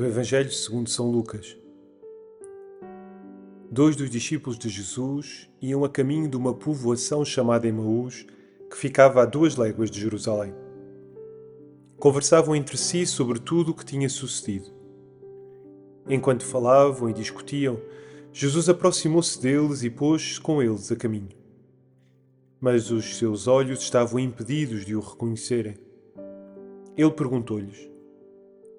do Evangelho segundo São Lucas. Dois dos discípulos de Jesus iam a caminho de uma povoação chamada Emaús, que ficava a duas léguas de Jerusalém. Conversavam entre si sobre tudo o que tinha sucedido. Enquanto falavam e discutiam, Jesus aproximou-se deles e pôs-se com eles a caminho. Mas os seus olhos estavam impedidos de o reconhecerem. Ele perguntou-lhes: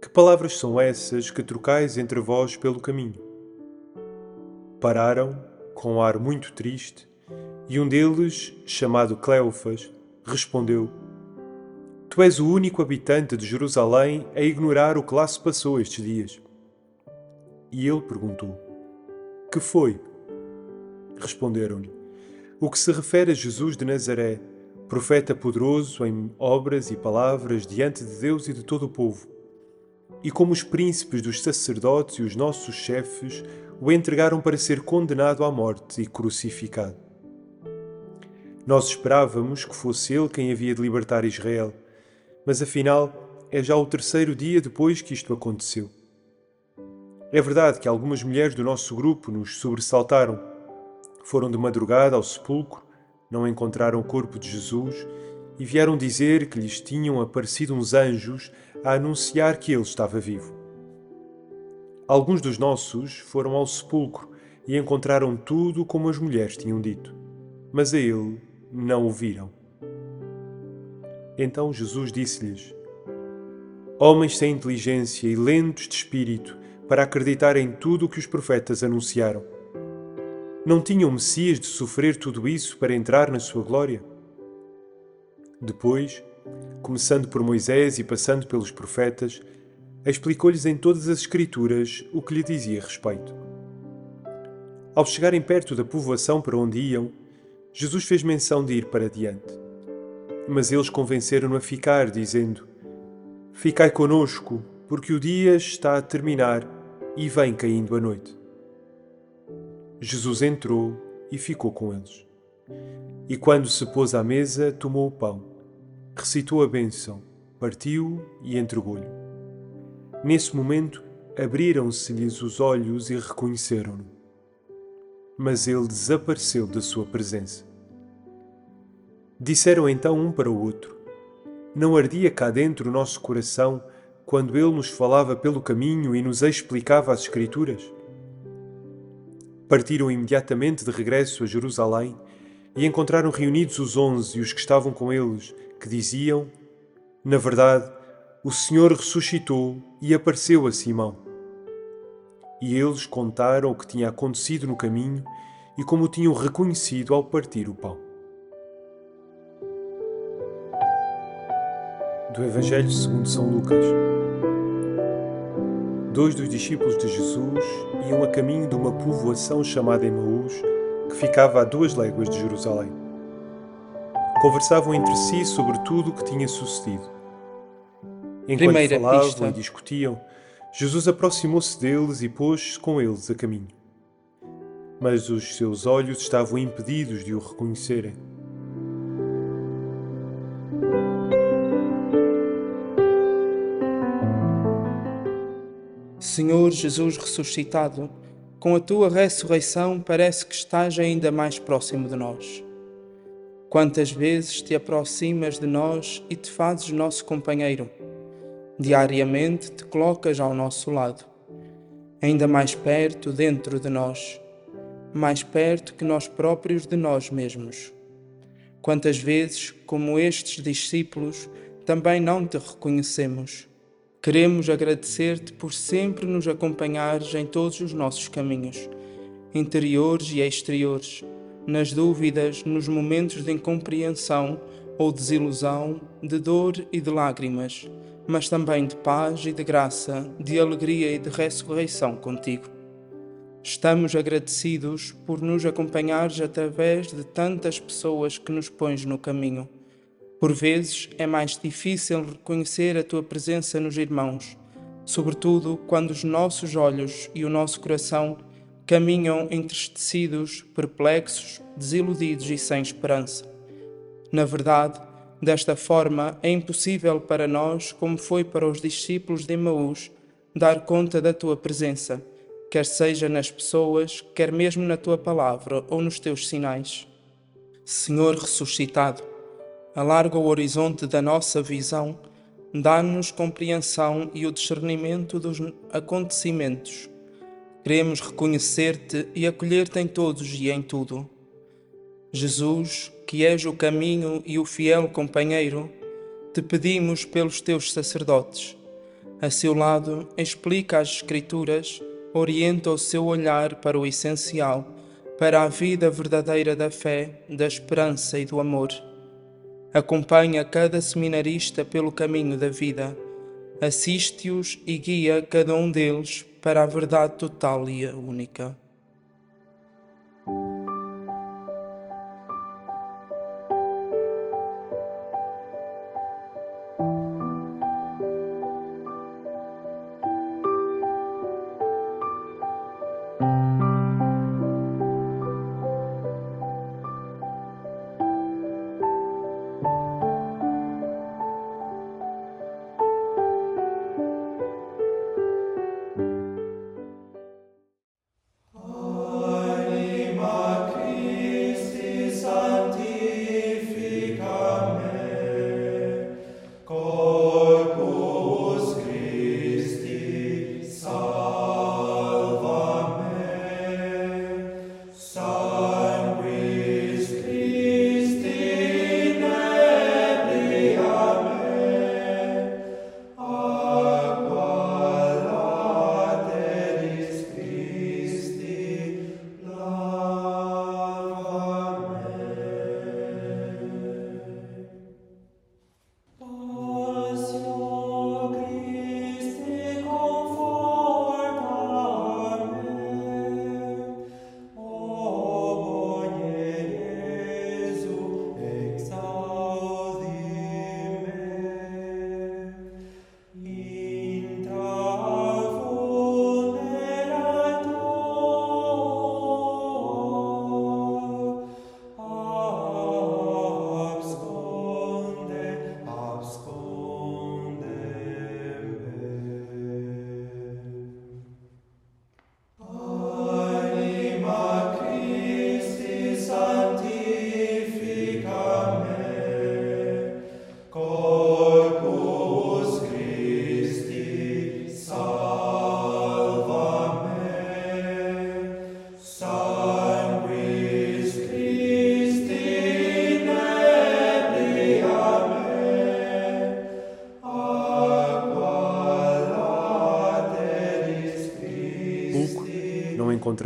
Que palavras são essas que trocais entre vós pelo caminho? Pararam, com um ar muito triste, e um deles, chamado Cleofas, respondeu: Tu és o único habitante de Jerusalém a ignorar o que lá se passou estes dias. E ele perguntou: Que foi? Responderam-lhe: O que se refere a Jesus de Nazaré profeta poderoso em obras e palavras diante de Deus e de todo o povo. E como os príncipes dos sacerdotes e os nossos chefes o entregaram para ser condenado à morte e crucificado. Nós esperávamos que fosse ele quem havia de libertar Israel, mas afinal é já o terceiro dia depois que isto aconteceu. É verdade que algumas mulheres do nosso grupo nos sobressaltaram. Foram de madrugada ao sepulcro não encontraram o corpo de Jesus e vieram dizer que lhes tinham aparecido uns anjos a anunciar que ele estava vivo. Alguns dos nossos foram ao sepulcro e encontraram tudo como as mulheres tinham dito, mas a ele não o viram. Então Jesus disse-lhes: Homens sem inteligência e lentos de espírito para acreditar em tudo o que os profetas anunciaram. Não tinha o Messias de sofrer tudo isso para entrar na sua glória? Depois, começando por Moisés e passando pelos profetas, explicou-lhes em todas as Escrituras o que lhe dizia respeito. Ao chegarem perto da povoação para onde iam, Jesus fez menção de ir para diante. Mas eles convenceram-no a ficar, dizendo: Ficai conosco, porque o dia está a terminar e vem caindo a noite. Jesus entrou e ficou com eles. E quando se pôs à mesa, tomou o pão, recitou a bênção, partiu e entregou-lhe. Nesse momento, abriram-se-lhes os olhos e reconheceram-no. Mas ele desapareceu da sua presença. Disseram então um para o outro: Não ardia cá dentro o nosso coração quando ele nos falava pelo caminho e nos explicava as Escrituras? Partiram imediatamente de regresso a Jerusalém e encontraram reunidos os onze e os que estavam com eles, que diziam: Na verdade, o Senhor ressuscitou e apareceu a Simão. E eles contaram o que tinha acontecido no caminho e como o tinham reconhecido ao partir o pão. Do Evangelho segundo São Lucas. Dois dos discípulos de Jesus iam a caminho de uma povoação chamada Emaús, que ficava a duas léguas de Jerusalém. Conversavam entre si sobre tudo o que tinha sucedido. Enquanto Primeira falavam pista. e discutiam, Jesus aproximou-se deles e pôs-se com eles a caminho. Mas os seus olhos estavam impedidos de o reconhecerem. Senhor Jesus ressuscitado, com a tua ressurreição parece que estás ainda mais próximo de nós. Quantas vezes te aproximas de nós e te fazes nosso companheiro? Diariamente te colocas ao nosso lado, ainda mais perto dentro de nós, mais perto que nós próprios de nós mesmos. Quantas vezes, como estes discípulos, também não te reconhecemos? Queremos agradecer-te por sempre nos acompanhares em todos os nossos caminhos, interiores e exteriores, nas dúvidas, nos momentos de incompreensão ou desilusão, de dor e de lágrimas, mas também de paz e de graça, de alegria e de ressurreição contigo. Estamos agradecidos por nos acompanhares através de tantas pessoas que nos pões no caminho. Por vezes é mais difícil reconhecer a tua presença nos irmãos, sobretudo quando os nossos olhos e o nosso coração caminham entristecidos, perplexos, desiludidos e sem esperança. Na verdade, desta forma é impossível para nós, como foi para os discípulos de Emaús, dar conta da tua presença, quer seja nas pessoas, quer mesmo na tua palavra ou nos teus sinais. Senhor ressuscitado, alarga o horizonte da nossa visão, dá-nos compreensão e o discernimento dos acontecimentos. Queremos reconhecer-te e acolher-te em todos e em tudo. Jesus, que és o caminho e o fiel companheiro, te pedimos pelos teus sacerdotes. A seu lado, explica as Escrituras, orienta o seu olhar para o essencial, para a vida verdadeira da fé, da esperança e do amor. Acompanha cada seminarista pelo caminho da vida, assiste-os e guia cada um deles para a verdade total e única.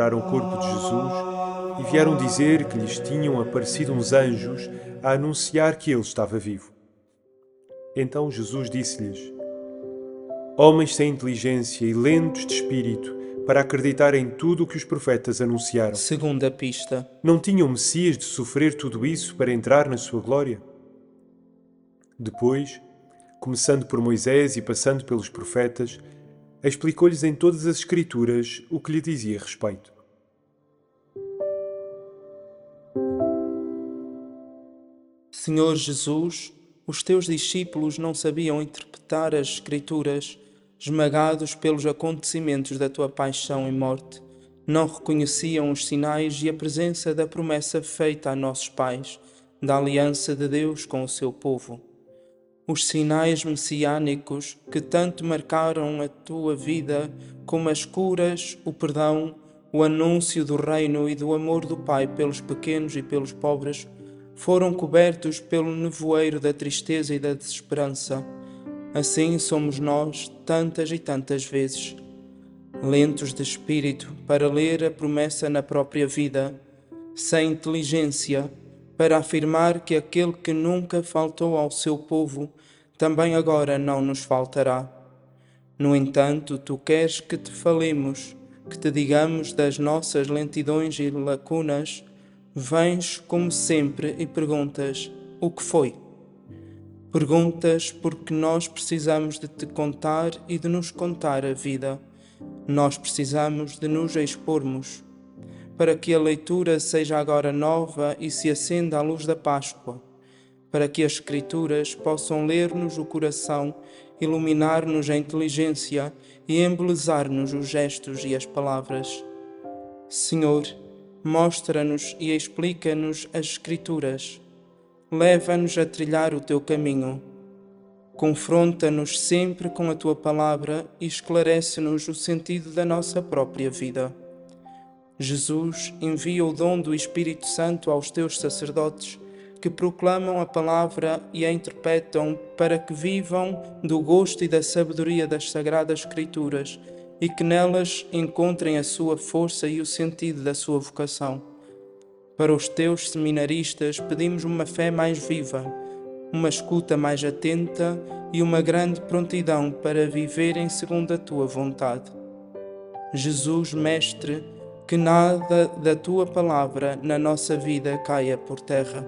Encontraram o corpo de Jesus e vieram dizer que lhes tinham aparecido uns anjos a anunciar que ele estava vivo. Então Jesus disse-lhes: Homens sem inteligência e lentos de espírito para acreditar em tudo o que os profetas anunciaram. Segunda pista. Não tinham Messias de sofrer tudo isso para entrar na sua glória? Depois, começando por Moisés e passando pelos profetas, explicou-lhes em todas as Escrituras o que lhe dizia respeito. Senhor Jesus, os teus discípulos não sabiam interpretar as Escrituras, esmagados pelos acontecimentos da tua paixão e morte. Não reconheciam os sinais e a presença da promessa feita a nossos pais, da aliança de Deus com o seu povo os sinais messiânicos que tanto marcaram a tua vida, como as curas, o perdão, o anúncio do reino e do amor do Pai pelos pequenos e pelos pobres, foram cobertos pelo nevoeiro da tristeza e da desesperança. Assim somos nós, tantas e tantas vezes, lentos de espírito para ler a promessa na própria vida, sem inteligência para afirmar que aquele que nunca faltou ao seu povo também agora não nos faltará. No entanto, tu queres que te falemos, que te digamos das nossas lentidões e lacunas, vens como sempre e perguntas: o que foi? Perguntas porque nós precisamos de te contar e de nos contar a vida. Nós precisamos de nos expormos para que a leitura seja agora nova e se acenda à luz da Páscoa, para que as Escrituras possam ler-nos o coração, iluminar-nos a inteligência e embelezar-nos os gestos e as palavras. Senhor, mostra-nos e explica-nos as Escrituras. Leva-nos a trilhar o teu caminho. Confronta-nos sempre com a tua palavra e esclarece-nos o sentido da nossa própria vida. Jesus envia o dom do Espírito Santo aos teus sacerdotes que proclamam a palavra e a interpretam para que vivam do gosto e da sabedoria das Sagradas Escrituras e que nelas encontrem a sua força e o sentido da sua vocação. Para os teus seminaristas, pedimos uma fé mais viva, uma escuta mais atenta e uma grande prontidão para viverem segundo a tua vontade. Jesus, Mestre, que nada da tua palavra na nossa vida caia por terra.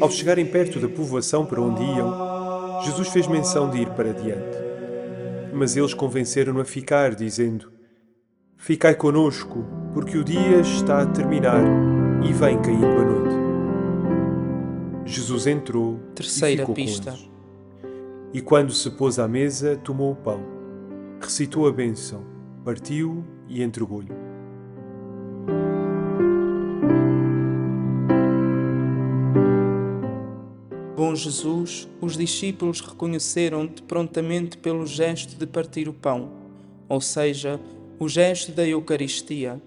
Ao chegarem perto da povoação para onde iam, Jesus fez menção de ir para diante. Mas eles convenceram-no a ficar, dizendo: Ficai conosco, porque o dia está a terminar e vem caindo a noite. Jesus entrou Terceira e ficou pista. com eles. E quando se pôs à mesa, tomou o pão, recitou a bênção, partiu e entregou-lhe. Jesus, os discípulos reconheceram-te prontamente pelo gesto de partir o pão, ou seja, o gesto da Eucaristia.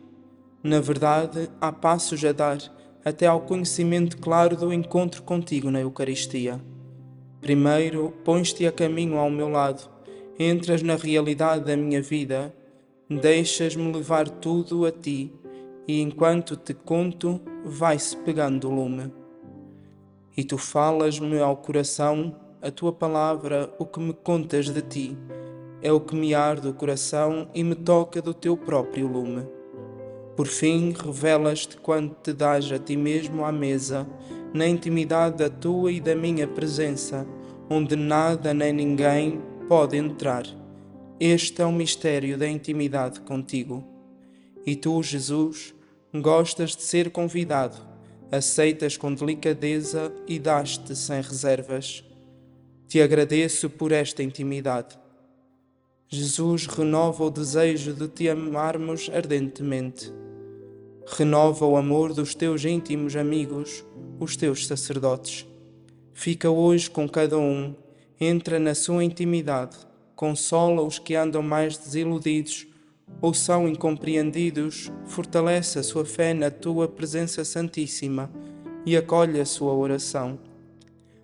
Na verdade, há passos a dar até ao conhecimento claro do encontro contigo na Eucaristia. Primeiro, pões-te a caminho ao meu lado, entras na realidade da minha vida, deixas-me levar tudo a ti, e enquanto te conto, vai-se pegando o lume e tu falas-me ao coração a tua palavra, o que me contas de ti, é o que me arde o coração e me toca do teu próprio lume. Por fim, revelas-te quando te dás a ti mesmo à mesa, na intimidade da tua e da minha presença, onde nada nem ninguém pode entrar. Este é o mistério da intimidade contigo. E tu, Jesus, gostas de ser convidado aceitas com delicadeza e dás-te sem reservas. Te agradeço por esta intimidade. Jesus renova o desejo de te amarmos ardentemente. Renova o amor dos teus íntimos amigos, os teus sacerdotes. Fica hoje com cada um, entra na sua intimidade, consola os que andam mais desiludidos ou são incompreendidos, fortalece a sua fé na tua presença santíssima e acolhe a sua oração.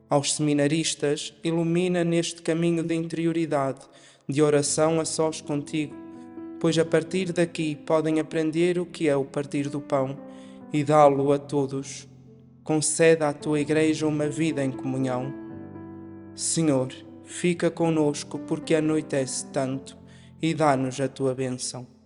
Aos seminaristas, ilumina neste caminho de interioridade, de oração a sós contigo, pois a partir daqui podem aprender o que é o partir do pão e dá-lo a todos. Conceda à tua Igreja uma vida em comunhão. Senhor, fica conosco porque anoitece tanto e dá-nos a tua bênção.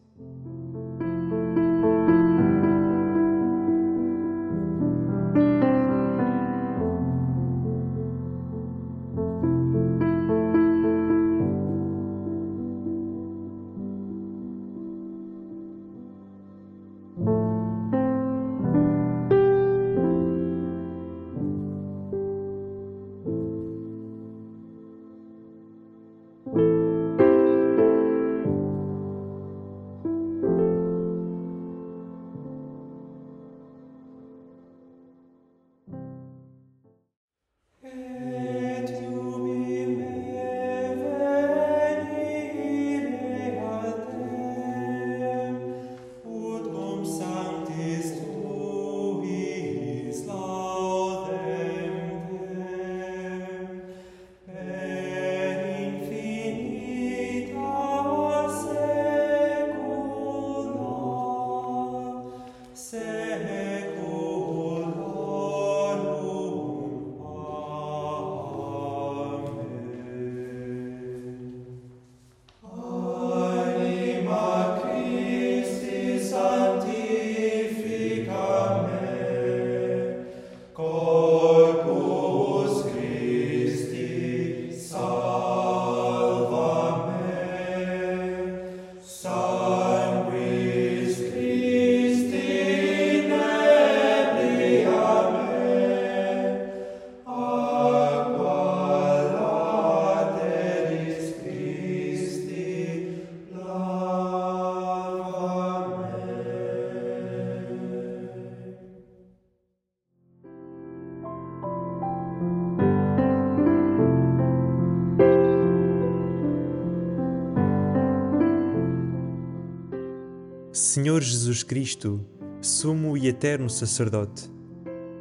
Senhor Jesus Cristo, sumo e eterno sacerdote,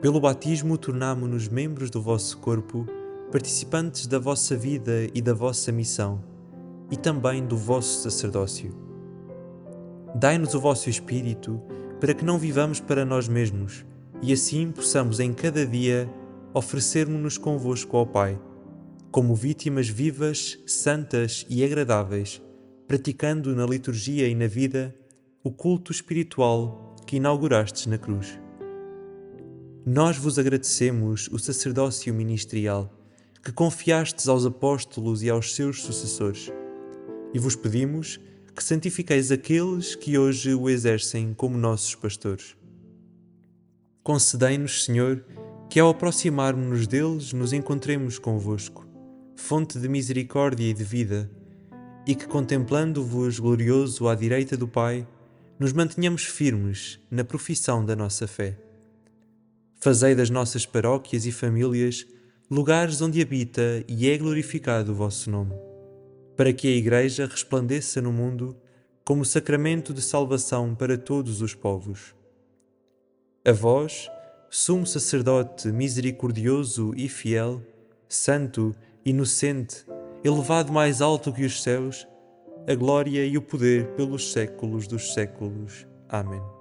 pelo batismo tornamo-nos membros do vosso corpo, participantes da vossa vida e da vossa missão, e também do vosso sacerdócio. Dai-nos o vosso Espírito para que não vivamos para nós mesmos e assim possamos em cada dia oferecermos-nos convosco ao Pai, como vítimas vivas, santas e agradáveis, praticando na liturgia e na vida o culto espiritual que inaugurastes na cruz. Nós vos agradecemos o sacerdócio ministerial que confiastes aos apóstolos e aos seus sucessores, e vos pedimos que santifiqueis aqueles que hoje o exercem como nossos pastores. Concedei-nos, Senhor, que ao aproximarmos-nos deles nos encontremos convosco, fonte de misericórdia e de vida, e que contemplando-vos glorioso à direita do Pai, nos mantenhamos firmes na profissão da nossa fé. Fazei das nossas paróquias e famílias lugares onde habita e é glorificado o vosso nome, para que a Igreja resplandeça no mundo como sacramento de salvação para todos os povos. A vós, sumo sacerdote misericordioso e fiel, santo, inocente, elevado mais alto que os céus, a glória e o poder pelos séculos dos séculos. Amém.